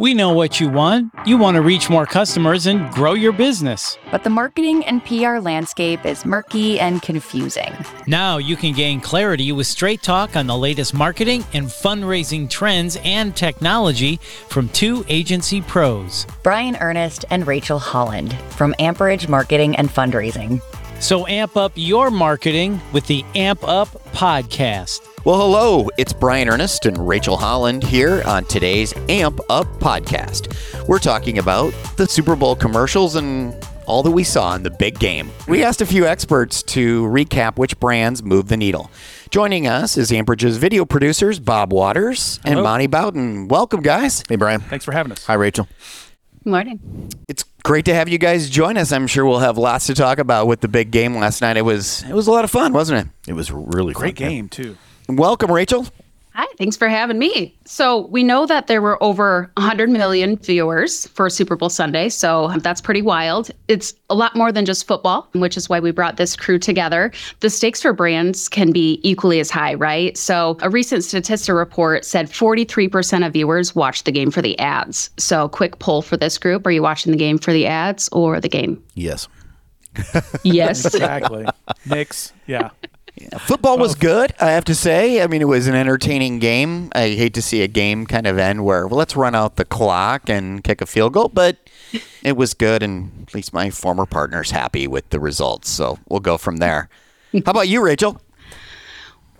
We know what you want. You want to reach more customers and grow your business. But the marketing and PR landscape is murky and confusing. Now you can gain clarity with straight talk on the latest marketing and fundraising trends and technology from two agency pros. Brian Ernest and Rachel Holland from Amperage Marketing and Fundraising. So amp up your marketing with the Amp Up Podcast. Well, hello, it's Brian Ernest and Rachel Holland here on today's Amp Up Podcast. We're talking about the Super Bowl commercials and all that we saw in the big game. We asked a few experts to recap which brands move the needle. Joining us is Amperage's video producers, Bob Waters and Hello. Monty Bowden. Welcome, guys. Hey, Brian. Thanks for having us. Hi, Rachel. Morning. It's great to have you guys join us. I'm sure we'll have lots to talk about with the big game last night. It was it was a lot of fun, wasn't it? It was really Great fun. game, too. Welcome, Rachel. Hi, thanks for having me. So, we know that there were over 100 million viewers for Super Bowl Sunday, so that's pretty wild. It's a lot more than just football, which is why we brought this crew together. The stakes for brands can be equally as high, right? So, a recent Statista report said 43% of viewers watched the game for the ads. So, quick poll for this group are you watching the game for the ads or the game? Yes. Yes. Exactly. Knicks. Yeah. Football was good, I have to say. I mean, it was an entertaining game. I hate to see a game kind of end where, well, let's run out the clock and kick a field goal, but it was good, and at least my former partner's happy with the results. So we'll go from there. How about you, Rachel?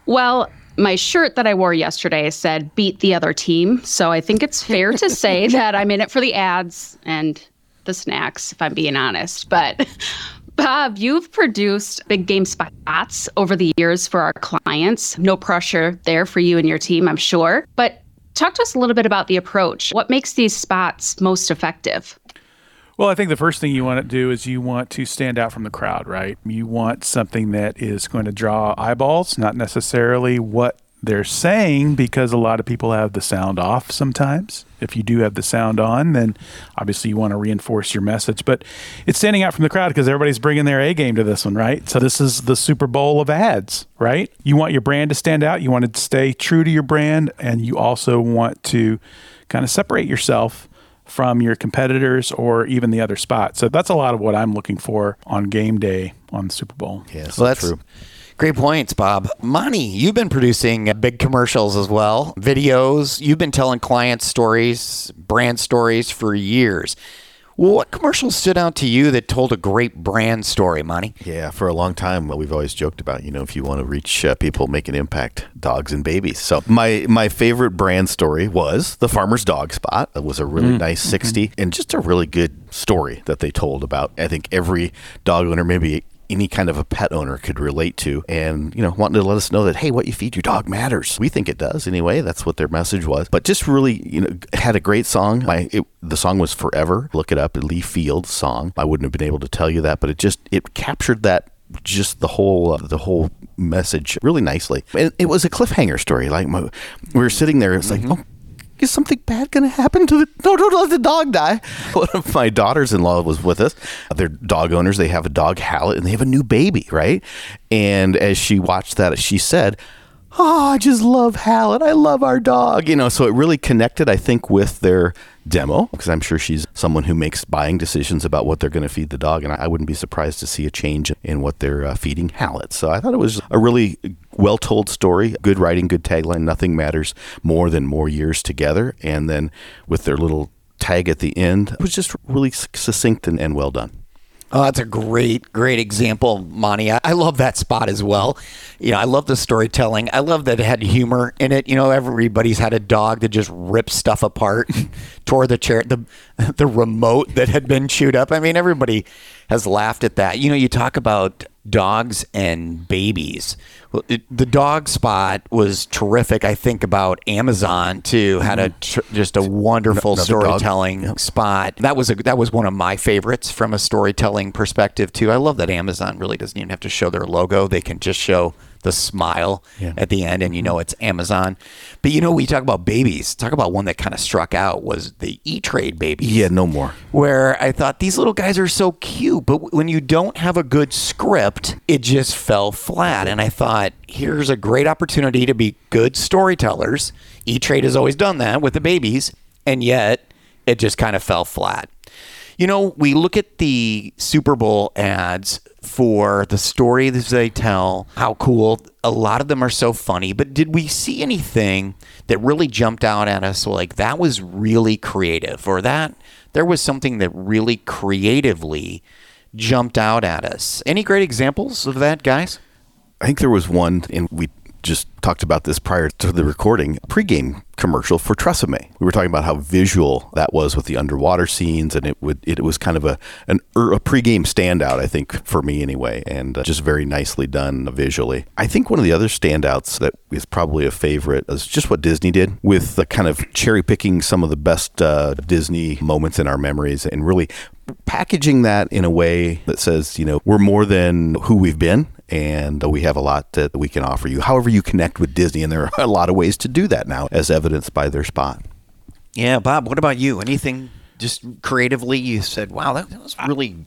Well, my shirt that I wore yesterday said beat the other team. So I think it's fair to say that I'm in it for the ads and the snacks, if I'm being honest. But Bob, you've produced big game spots over the years for our clients. No pressure there for you and your team, I'm sure. But talk to us a little bit about the approach. What makes these spots most effective? Well, I think the first thing you want to do is you want to stand out from the crowd, right? You want something that is going to draw eyeballs, not necessarily what they're saying, because a lot of people have the sound off sometimes. If you do have the sound on, then obviously you want to reinforce your message. But it's standing out from the crowd because everybody's bringing their A game to this one, right? So this is the Super Bowl of ads, right? You want your brand to stand out. You want to stay true to your brand, and you also want to kind of separate yourself from your competitors or even the other spot. So that's a lot of what I'm looking for on game day on the Super Bowl. Yes, Well, that's that's true. Great points, Bob. Monty, you've been producing big commercials as well, videos. You've been telling clients stories, brand stories for years. What commercial stood out to you that told a great brand story, Monty? Yeah, for a long time, we've always joked about, you know, if you want to reach uh, people, make an impact, dogs and babies. So my my favorite brand story was the Farmer's Dog spot. It was a really nice 60 and just a really good story that they told about. I think every dog owner, maybe any kind of a pet owner could relate to and you know wanting to let us know that hey what you feed your dog matters. We think it does anyway. That's what their message was. But just really you know had a great song. My it, the song was forever. Look it up. Lee Fields song. I wouldn't have been able to tell you that but it just it captured that just the whole uh, the whole message really nicely. And it was a cliffhanger story. Like my, we were sitting there. It's like oh is something bad going to happen to the no don't let the dog die. One of my daughters-in-law was with us. They're dog owners. They have a dog Hallet and they have a new baby right? And as she watched that she said oh i just love Hallet i love our dog you know so it really connected i think with their demo because i'm sure she's someone who makes buying decisions about what they're going to feed the dog and i wouldn't be surprised to see a change in what they're uh, feeding Hallet so i thought it was a really well told story, good writing, good tagline. Nothing matters more than more years together. And then with their little tag at the end, it was just really succinct and, and well done. Oh, that's a great, great example, Monty. I, I love that spot as well. You know, I love the storytelling. I love that it had humor in it. You know, everybody's had a dog that just ripped stuff apart, tore the chair, the the remote that had been chewed up. I mean, everybody has laughed at that. You know, you talk about dogs and babies. Well, it, the dog spot was terrific. I think about Amazon too had a mm-hmm. tr- just a wonderful Another dog. storytelling spot. That was a that was one of my favorites from a storytelling perspective too. I love that Amazon really doesn't even have to show their logo; they can just show the smile Yeah. at the end, and you know mm-hmm. it's Amazon. But you know, we talk about babies. Talk about one that kind of struck out was the E Trade baby. Yeah, no more. where I thought these little guys are so cute, but when you don't have a good script, it just fell flat. And I thought, here's a great opportunity to be good storytellers. E Trade has always done that with the babies. and yet it just kind of fell flat. You know, we look at the Super Bowl ads for the stories they tell, how cool. A lot of them are so funny, but did we see anything that really jumped out at us like that was really creative or that there was something that really creatively jumped out at us? Any great examples of that, guys? I think there was one, and we just talked about this prior to the recording pregame commercial for Tresemme. We were talking about how visual that was with the underwater scenes, and it would it was kind of a an er, a pregame standout, I think, for me anyway, and uh, just very nicely done visually. I think one of the other standouts that is probably a favorite is just what Disney did with the kind of cherry picking some of the best uh, Disney moments in our memories and really packaging that in a way that says, you know, we're more than who we've been and we have a lot that we can offer you. However, you connect with Disney, and there are a lot of ways to do that now, as evidenced by their spot. Yeah, Bob, what about you? Anything just creatively you said, wow, that, that was really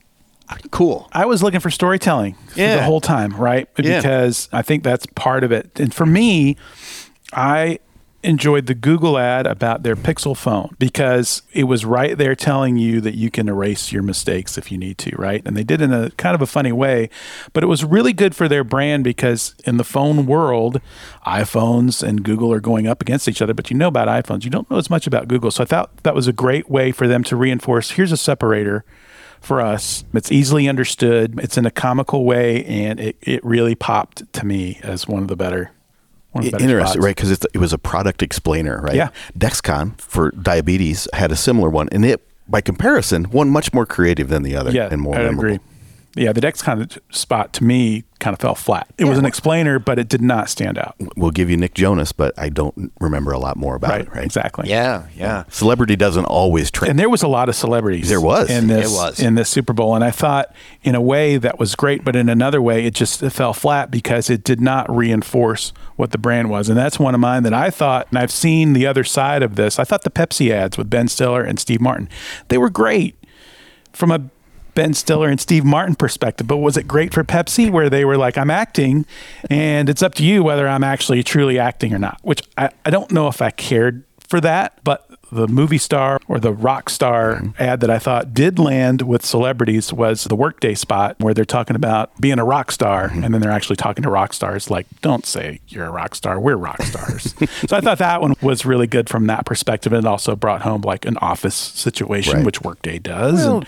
cool? I was looking for storytelling Yeah. the whole time, right? Yeah. Because I think that's part of it. And for me, I enjoyed the Google ad about their Pixel phone because it was right there telling you that you can erase your mistakes if you need to, right? And they did in a kind of a funny way, but it was really good for their brand because in the phone world, iPhones and Google are going up against each other, but you know about iPhones. You don't know as much about Google. So I thought that was a great way for them to reinforce here's a separator for us. It's easily understood. It's in a comical way, and it, it really popped to me as one of the better. Interesting, spots. right? Because it was a product explainer, right? Yeah. Dexcom for diabetes had a similar one, and it, by comparison, one much more creative than the other Yeah, and more I memorable. agree. Yeah, the Dexcom spot to me kind of fell flat. It was an explainer, but it did not stand out. We'll give you Nick Jonas, but I don't remember a lot more about Right, it, right? exactly. Yeah, yeah. Celebrity doesn't always trend. And there was a lot of celebrities. There was. in this It was. in this Super Bowl, and I thought in a way that was great, but in another way it just it fell flat because it did not reinforce what the brand was, and that's one of mine that I thought, and I've seen the other side of this. I thought the Pepsi ads with Ben Stiller and Steve Martin, they were great from a Ben Stiller and Steve Martin perspective, but was it great for Pepsi where they were like, I'm acting and it's up to you whether I'm actually truly acting or not? Which I, I don't know if I cared for that, but the movie star or the rock star mm-hmm. ad that I thought did land with celebrities was the Workday spot where they're talking about being a rock star mm-hmm. and then they're actually talking to rock stars like, don't say you're a rock star, we're rock stars. so I thought that one was really good from that perspective and it also brought home like an office situation, Right. which Workday does. and-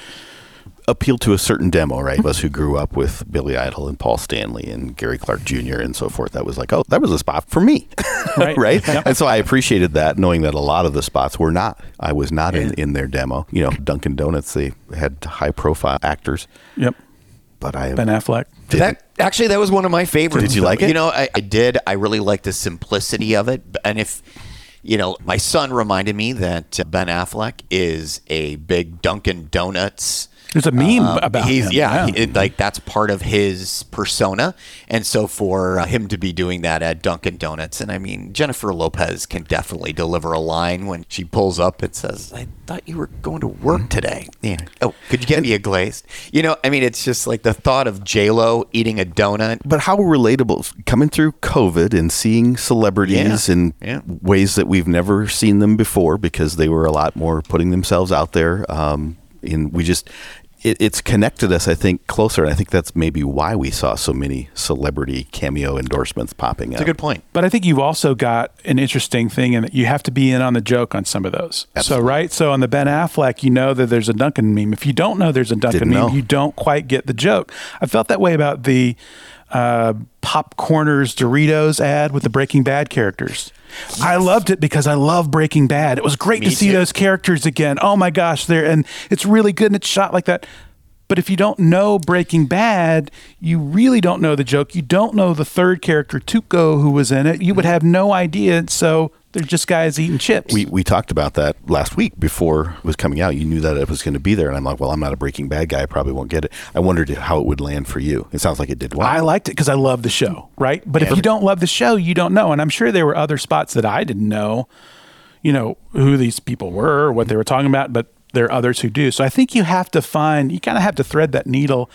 appeal to a certain demo, right? Of us who grew up with Billy Idol and Paul Stanley and Gary Clark Jr. and so forth. That was like, oh, that was a spot for me, Right. right? And so I appreciated that, knowing that a lot of the spots were not. I was not in, in their demo. You know, Dunkin' Donuts, they had high profile actors, Yep. but I Ben Affleck. didn't. That actually, that was one of my favorites. Did you like it? You know, I, I did. I really liked the simplicity of it. And if you know, my son reminded me that uh, Ben Affleck is a big Dunkin' Donuts. There's a meme um, about he's him. yeah, he- like that's part of his persona, and so for uh, him to be doing that at Dunkin' Donuts, and I mean Jennifer Lopez can definitely deliver a line when she pulls up and says, "I thought you were going to work today." Yeah. Oh, could you get me a glazed? You know, I mean, it's just like the thought of J Lo eating a donut. but how relatable coming through COVID and seeing celebrities Yeah. in Yeah. ways that we've never seen them before because they were a lot more putting themselves out there. Um, and we just, it, it's connected us, I think, closer. And I think that's maybe why we saw so many celebrity cameo endorsements popping up. It's a good point. But I think you've also got an interesting thing in that you have to be in on the joke on some of those. So, right? So, on the Ben Affleck, you know that there's a Dunkin' meme. If you don't know there's a Dunkin' Didn't meme, know. you don't quite get the joke. I felt that way about the uh, Popcorners Doritos ad with the Breaking Bad characters. I loved it because I love Breaking Bad. It was great Me to see too. those characters again. Oh my gosh, they're and it's really good and it's shot like that. But if you don't know Breaking Bad, you really don't know the joke. You don't know the third character, Tuco, who was in it. You would mm-hmm. have no idea. So they're just guys eating chips. We, we talked about that last week before it was coming out. You knew that it was going to be there. And I'm like, well, I'm not a Breaking Bad guy. I probably won't get it. I wondered how it would land for you. It sounds like it did well. I liked it because I love the show, right? But if you don't love the show, you don't know. And I'm sure there were other spots that I didn't know, you know, who these people were or what they were talking about. But there are others who do. So I think you have to find, you kind of have to thread that needle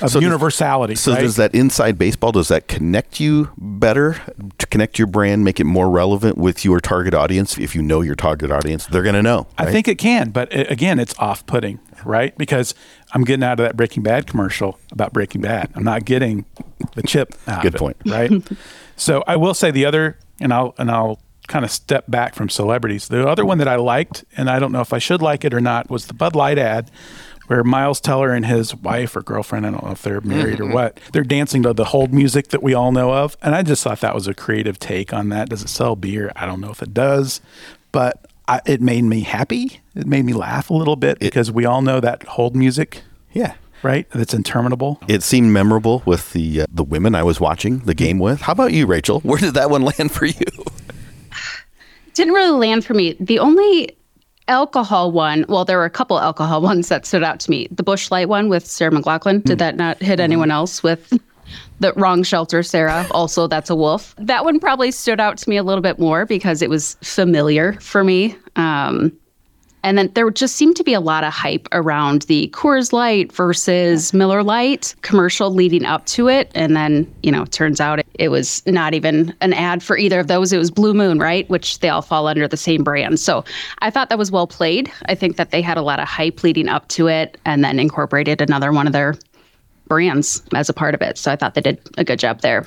of So does- universality. So right? does that inside baseball does that connect you better to connect your brand, make it more relevant with your target audience? If you know your target audience, they're going to know. I think it can, but it, again, it's off-putting, right? Because I'm getting out of that Breaking Bad commercial about Breaking Bad. I'm not getting the chip out Good of it, point. right? so I will say the other, and I'll and I'll kind of step back from celebrities. The other one that I liked, and I don't know if I should like it or not, was the Bud Light ad. Where Miles Teller and his wife or girlfriend, I don't know if they're married or what, they're dancing to the hold music that we all know of. And I just thought that was a creative take on that. Does it sell beer? I don't know if it does, but I, it made me happy. It made me laugh a little bit because we all know that hold music, yeah. right? That's interminable. It seemed memorable with the uh, the women I was watching the game with. How about you, Rachel? Where did that one land for you? Didn't really land for me. The only alcohol one, well, there were a couple alcohol ones that stood out to me. The Busch Light one with Sarah McLachlan. Did that not hit anyone else with the wrong shelter, Sarah? Also, that's a wolf. That one probably stood out to me a little bit more because it was familiar for me. Um, and then there just seemed to be a lot of hype around the Coors Light versus Miller Lite commercial leading up to it. And then, you know, turns out it, it was not even an ad for either of those. It was Blue Moon, right? Which they all fall under the same brand. So I thought that was well played. I think that they had a lot of hype leading up to it and then incorporated another one of their brands as a part of it. So I thought they did a good job there.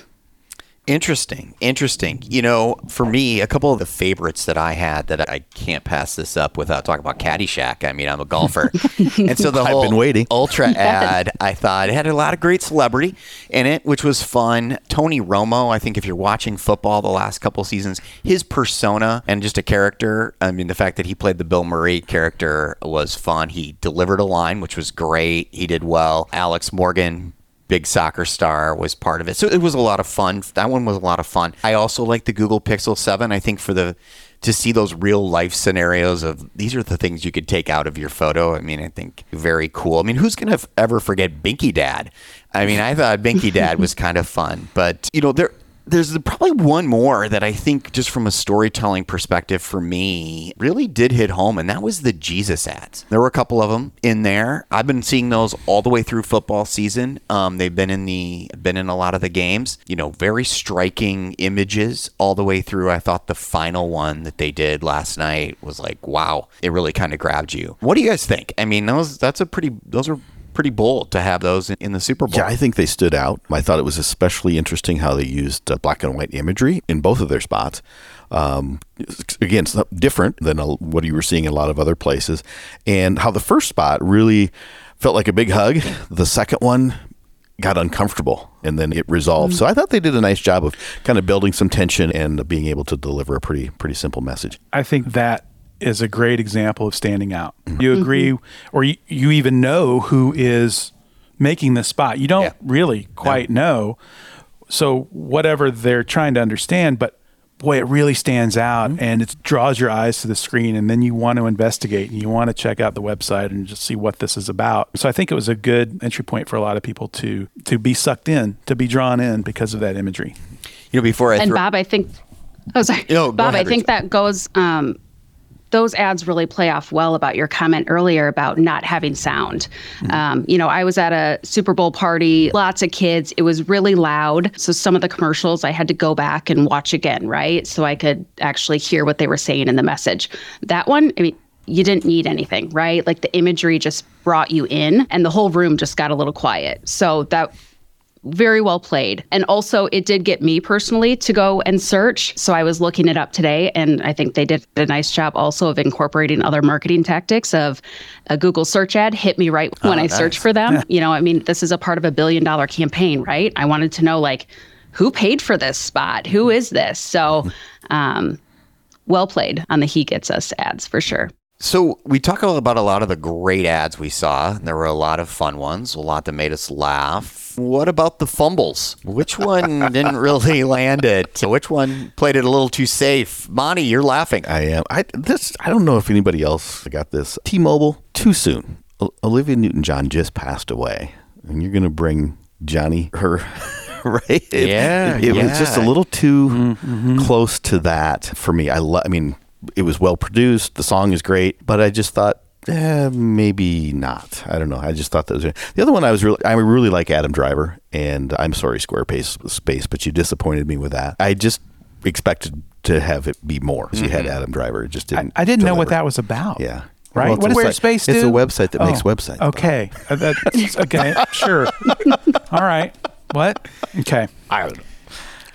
Interesting. Interesting. You know, for me, a couple of the favorites that I had that I can't pass this up without talking about Caddyshack. I mean, I'm a golfer. and so the I've whole been waiting. Ultra ad, I thought it had a lot of great celebrity in it, which was fun. Tony Romo, I think if you're watching football the last couple seasons, his persona and just a character, I mean, the fact that he played the Bill Murray character was fun. He delivered a line, which was great. He did well. Alex Morgan, big soccer star was part of it. So it was a lot of fun. That one was a lot of fun. I also like the Google Pixel 7. I think for the to see those real life scenarios of these are the things you could take out of your photo. I mean, I think very cool. I mean, who's going to ever forget Binky Dad? I mean, I thought Binky Dad was kind of fun, but you know, there there's probably one more that I think, just from a storytelling perspective, for me, really did hit home, and that was the Jesus ads. There were a couple of them in there. I've been seeing those all the way through football season. Um, they've been in the been in a lot of the games. You know, very striking images all the way through. I thought the final one that they did last night was like, wow, it really kind of grabbed you. What do you guys think? I mean, those that's a pretty those are pretty bold to have those in, in the Super Bowl. Yeah, I think they stood out. I thought it was especially interesting how they used uh, black and white imagery in both of their spots. Um, again, it's different than uh what you were seeing in a lot of other places, and how the first spot really felt like a big hug. The second one got uncomfortable and then it resolved. So I thought they did a nice job of kind of building some tension and being able to deliver a pretty pretty simple message. I think that is a great example of standing out. Mm-hmm. You mm-hmm. agree, or you, you even know who is making the spot. You don't Yeah. really quite know. So whatever they're trying to understand, but boy, it really stands out mm-hmm. and it draws your eyes to the screen, and then you want to investigate and you want to check out the website and just see what this is about. So I think it was a good entry point for a lot of people to to be sucked in, to be drawn in because of that imagery. you know, before I and throw- Bob, I think. Oh, sorry. No, go Bob, ahead, I think that goes. Um, those ads really play off well about your comment earlier about not having sound. Um, you know, I was at a Super Bowl party, lots of kids. It was really loud. So some of the commercials I had to go back and watch again, right? So I could actually hear what they were saying in the message. That one, I mean, you didn't need anything, right? Like the imagery just brought you in and the whole room just got a little quiet. So that very well played. And also, it did get me personally to go and search. So I was looking it up today, and I think they did a nice job also of incorporating other marketing tactics of a Google search ad hit me right when I search for them. You know, I mean, this is a part of a billion dollar campaign, right? I wanted to know, like, who paid for this spot? Who is this? So, um, well played on the He Gets Us ads for sure. So we talk about a lot of the great ads we saw. There were a lot of fun ones, a lot that made us laugh. What about the fumbles? Which one didn't really land it? So which one played it a little too safe? Monty, you're laughing. I am. I this. I don't know if anybody else got this. T-Mobile too soon. O- Olivia Newton-John just passed away, and you're going to bring Johnny her. right? It- Yeah, It, it was just a little too mm-hmm. close to that for me. I. Lo- I mean, it was well produced. The song is great, but I just thought Eh, maybe not. I don't know. I just thought that was the other one. I was really, I really like Adam Driver, and I'm sorry, Squarespace Space, but you disappointed me with that. I just expected to have it be more. So you had Adam Driver, it just didn't. I didn't know what deliver. that was about. Yeah. Right? Well, it's what a does site- Squarespace do? It's a website that makes Oh, websites. Okay. Uh, that's- okay. Sure. All right. What? Okay. I don't know.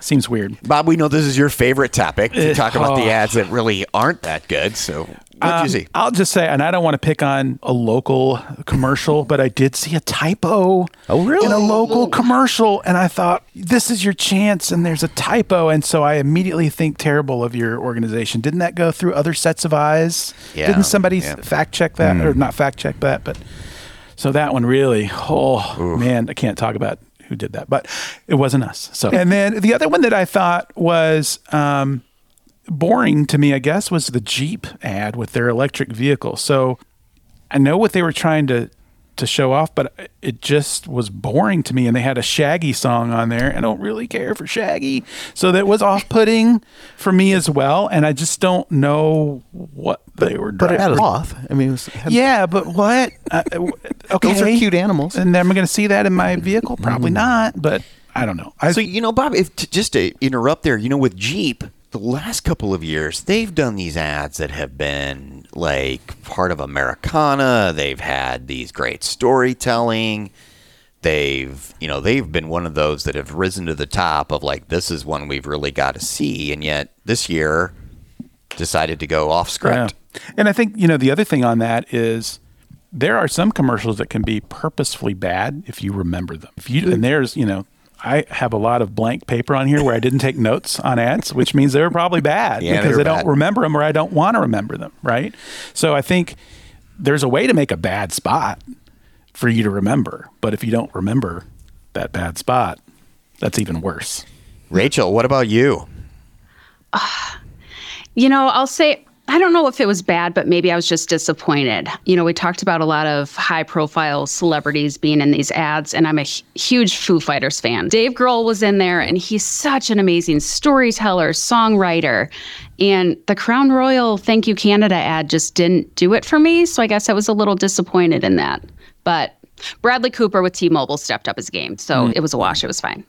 Seems weird. Bob, we know this is your favorite topic to Uh, talk about the oh. ads that really aren't that good. So, what did Um, you see? I'll just say, and I don't want to pick on a local commercial, but I did see a typo. Oh, really? In a local commercial, and I thought this is your chance, and there's a typo, and so I immediately think terrible of your organization. Didn't that go through other sets of eyes? Yeah, Didn't somebody yeah. fact check that, or not fact check that? But so that one really, oh man, I can't talk about who did that, but it wasn't us. So, and then the other one that I thought was. Um, boring to me, I guess, was the Jeep ad with their electric vehicle. So I know what they were trying to to show off, but it just was boring to me. And they had a Shaggy song on there. I don't really care for Shaggy, so that was off putting for me as well. And I just don't know what they were. Doing. But it had a driving. I mean, it was, had- Yeah, but what? Uh, okay, Those are cute animals. and am I going to see that in my vehicle? Probably not. But I don't know. I So you know, Bob, if t- just to interrupt there, you know, with Jeep, the last couple of years, they've done these ads that have been like part of Americana. They've had these great storytelling. They've, you know, they've been one of those that have risen to the top of like this is one we've really got to see, and yet this year decided to go off script. Yeah. And I think, you know, the other thing on that is there are some commercials that can be purposefully bad if you remember them. If you and there's, you know, I have a lot of blank paper on here where I didn't take notes on ads, which means they were probably bad Yeah, because I were don't bad. remember them or I don't want to remember them, right? So I think there's a way to make a bad spot for you to remember, but if you don't remember that bad spot, that's even worse. Rachel, what about you? Uh, you know, I'll say I don't know if it was bad, but maybe I was just disappointed. You know, we talked about a lot of high profile celebrities being in these ads, and I'm a huge Foo Fighters fan. Dave Grohl was in there, and he's such an amazing storyteller, songwriter. And the Crown Royal Thank You Canada ad just didn't do it for me. So I guess I was a little disappointed in that. But Bradley Cooper with T Mobile stepped up his game. So mm. it was a wash. It was fine.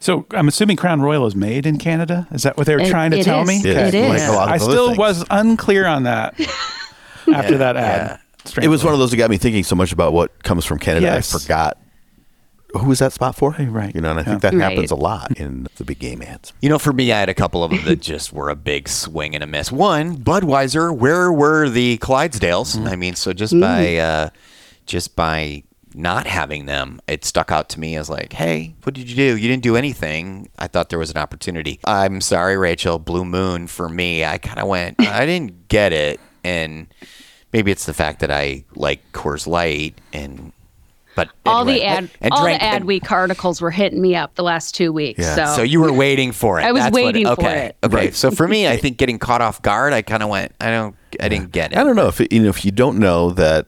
So I'm assuming Crown Royal is made in Canada. Is that what they were It- trying to tell is. me? It Okay. is. Like a lot of I still things. was unclear on that after that ad. It was one of those that got me thinking so much about what comes from Canada. Yes. I forgot who was that spot for. Right. You know, and I think that Right. happens a lot in the big game ads. You know, for me, I had a couple of them that just were a big swing and a miss. One, Budweiser. Where were the Clydesdales? I mean, so just by uh, just by not having them, it stuck out to me as like, hey, what did you do? You didn't do anything. I thought there was an opportunity. I'm sorry, Rachel. Blue Moon for me. I kind of went. I didn't get it, and maybe it's the fact that I like Coors Light and. But all anyway, the ad, and all drank- the ad and- week articles were hitting me up the last two weeks. Yeah. So, So you were waiting for it. I was That's waiting for okay. it. Okay. Right. So for me, I think getting caught off guard, I kind of went, I don't, I didn't get it. I don't know if you know if you don't know that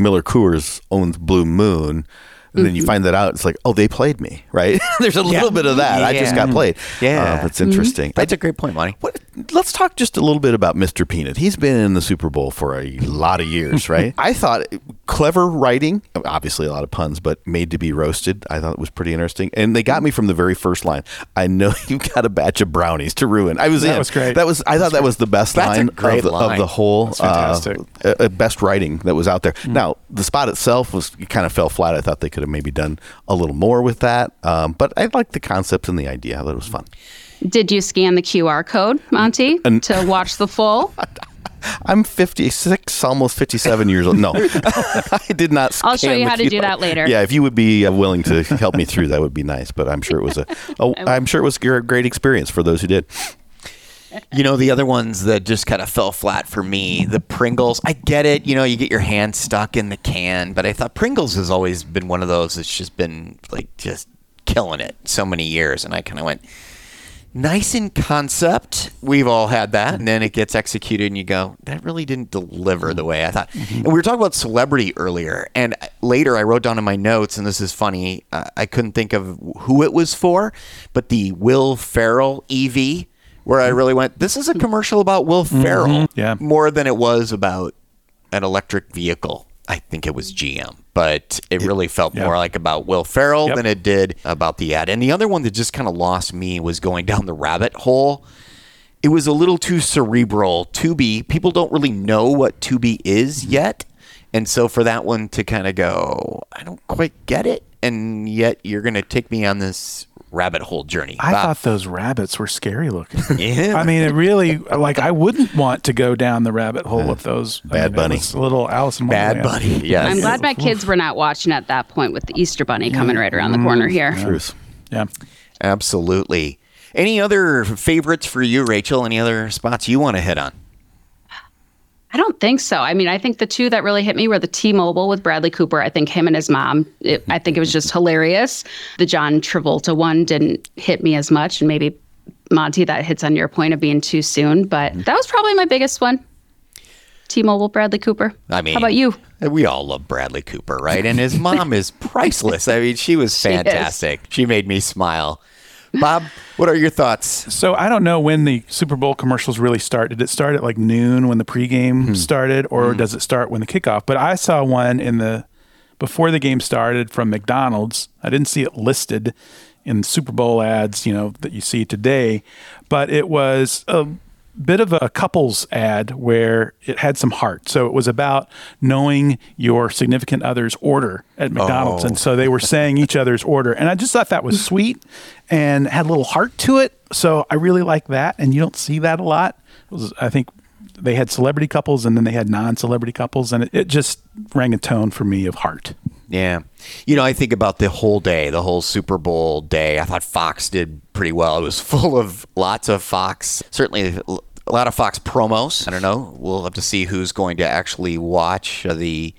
Miller Coors owns Blue Moon, and then you find that out. It's like, oh, they played me, right? There's a little bit of that. I just got played. Yeah. uh, that's interesting. That's a great point, Monty. What, let's talk just a little bit about Mr. Peanut. He's been in the Super Bowl for a lot of years, right? I thought clever writing, obviously a lot of puns, but made to be roasted. I thought it was pretty interesting. And they got me from the very first line. I know you've got a batch of brownies to ruin. I was That in. was great. That was I thought that was the best line, great of, the, line. of the whole That's fantastic. uh, uh, best writing that was out there. Now, the spot itself was kind of fell flat. I thought they could have maybe done a little more with that. Um, but I liked the concept and the idea. I thought it was fun. did you scan the QR code, Monty, and, to watch the full? I'm 56, almost 57 years old. No, I did not. Scan I'll show you how to do that later. Yeah, if you would be uh, willing to help me through, that would be nice. But I'm sure it was a. a I'm sure it was a great experience for those who did. You know, the other ones that just kind of fell flat for me, the Pringles. I get it. You know, you get your hand stuck in the can, but I thought Pringles has always been one of those that's just been like just killing it so many years. And I kind of went, nice in concept. We've all had that. And then it gets executed and you go, that really didn't deliver the way I thought. And we were talking about celebrity earlier. And later I wrote down in my notes, and this is funny, uh, I couldn't think of who it was for, but the Will Ferrell EV, where I really went, this is a commercial about Will mm-hmm. Ferrell Yeah. more than it was about an electric vehicle. I think it was GM, but it really felt more like about Will Ferrell Yep. than it did about the ad. And the other one that just kind of lost me was going down the rabbit hole. It was a little too cerebral. Tubi, people don't really know what Tubi is mm-hmm. yet. And so for that one to kind of go, I don't quite get it. And yet you're going to take me on this rabbit hole journey. I Wow. thought those rabbits were scary looking. Yeah. I mean, it really like I wouldn't want to go down the rabbit hole with those. I Bad mean, Bunny. little Alice in Bad Wonderland. buddy. Yes. I'm glad my kids were not watching at that point with the Easter Bunny coming right around the corner mm-hmm. here. Truth. Yeah. Absolutely. Any other favorites for you, Rachel? Any other spots you want to hit on? I don't think so. I mean, I think the two that really hit me were the T-Mobile with Bradley Cooper. I think him and his mom. It, I think it was just hilarious. The John Travolta one didn't hit me as much, and maybe Monty that hits on your point of being too soon. But that was probably my biggest one. T-Mobile, Bradley Cooper. I mean, how about you? We all love Bradley Cooper, right? And his mom is priceless. I mean, she was fantastic. She made me smile. Bob, what are your thoughts? So I don't know when the Super Bowl commercials really start. Did it start at like noon when the pregame hmm. started, or hmm. does it start when the kickoff? But I saw one in the before the game started from McDonald's. I didn't see it listed in Super Bowl ads, you know, that you see today, but it was a bit of a couples ad where it had some heart. So it was about knowing your significant other's order at oh. McDonald's. And so they were saying each other's order. And I just thought that was sweet and had a little heart to it. So I really like that. And you don't see that a lot. It was, I think they had celebrity couples and then they had non celebrity couples. And it, it just rang a tone for me of heart. Yeah. You know, I think about the whole day, the whole Super Bowl day. I thought Fox did pretty well. It was full of lots of Fox, certainly a lot of Fox promos. I don't know. We'll have to see who's going to actually watch uh, the.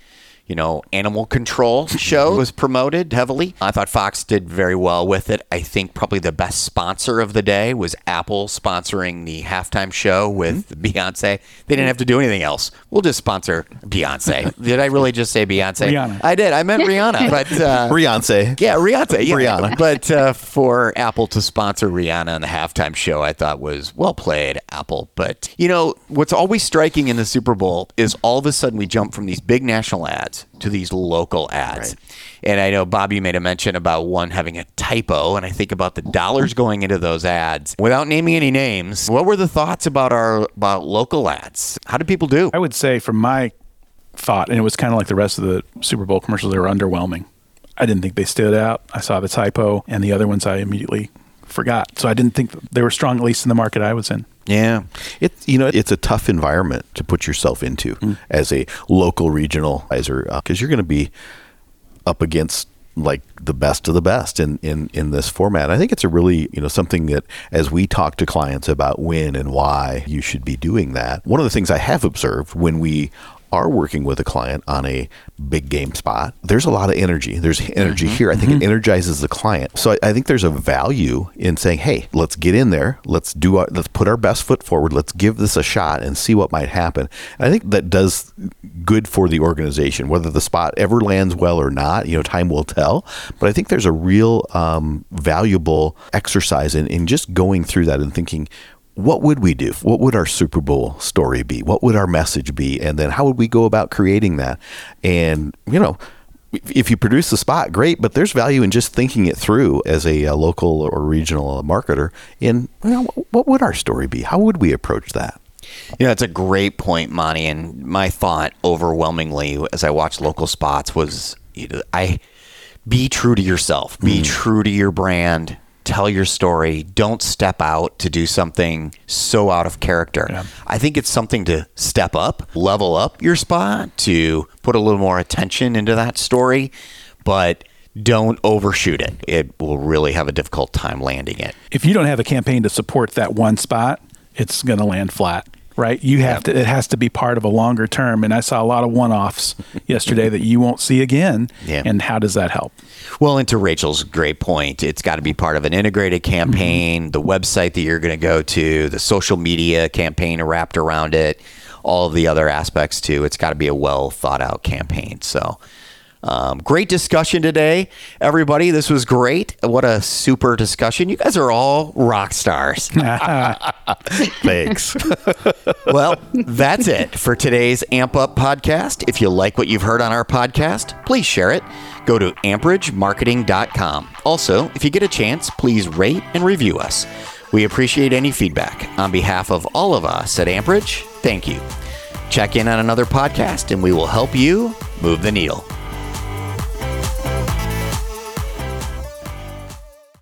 You know, animal control show was promoted heavily. I thought Fox did very well with it. I think probably the best sponsor of the day was Apple sponsoring the halftime show with Beyonce. They didn't have to do anything else. We'll just sponsor Beyonce. did I really just say Beyonce? Rihanna. I did. I meant Rihanna, but uh, Beyonce. yeah, Rihanna. Yeah. Rihanna. But uh, for Apple to sponsor Rihanna on the halftime show, I thought was well played, Apple. But you know what's always striking in the Super Bowl is all of a sudden we jump from these big national ads to these local ads. And I know Bobby made a mention about one having a typo, and I think about the dollars going into those ads. Without naming any names, what were the thoughts about our about local ads? How did people do? I would say, from my thought, and it was kind of like the rest of the Super Bowl commercials, they were underwhelming. I didn't think they stood out. I saw the typo, and the other ones I immediately forgot. So I didn't think they were strong, at least in the market I was in. Yeah. It's you know it's a tough environment to put yourself into mm. as a local regional advisor uh, because you're going to be up against like the best of the best in, in in this format. I think it's a really you know something that as we talk to clients about when and why you should be doing that. One of the things I have observed when we are working with a client on a big game spot, there's a lot of energy. There's energy here. I think it energizes the client. So I, I think there's a value in saying, "Hey, let's get in there. Let's do. Our, let's put our best foot forward. Let's give this a shot and see what might happen." And I think that does good for the organization. Whether the spot ever lands well or not, you know, time will tell. But I think there's a real um, valuable exercise in, in just going through that and thinking, what would we do? What would our Super Bowl story be? What would our message be? And then how would we go about creating that? And, you know, if- you produce the spot, great, but there's value in just thinking it through as a, uh local or regional marketer in, you know, what would our story be? How would we approach that? You know, that's a great point, Monty. And my thought overwhelmingly as I watched local spots was you know, I be true to yourself, be true to your brand, tell your story, don't step out to do something so out of character. I think it's something to step up, level up your spot, to put a little more attention into that story, but don't overshoot it. It will really have a difficult time landing it. If you don't have a campaign to support that one spot, it's going to land flat. Right, you have to. It has to be part of a longer term, and I saw a lot of one-offs yesterday that you won't see again. Yeah. And how does that help? Well, and to Rachel's great point, it's got to be part of an integrated campaign, mm-hmm. the website that you're going to go to, the social media campaign wrapped around it, all of the other aspects too. It's got to be a well thought out campaign. So Um, great discussion today, everybody. This was great. What a super discussion. You guys are all rock stars. Thanks. well, that's it for today's Amp Up podcast. If you like what you've heard on our podcast, please share it. Go to amperagemarketing.com. Also, if you get a chance, please rate and review us. We appreciate any feedback. On behalf of all of us at Amperage, thank you. Check in on another podcast and we will help you move the needle.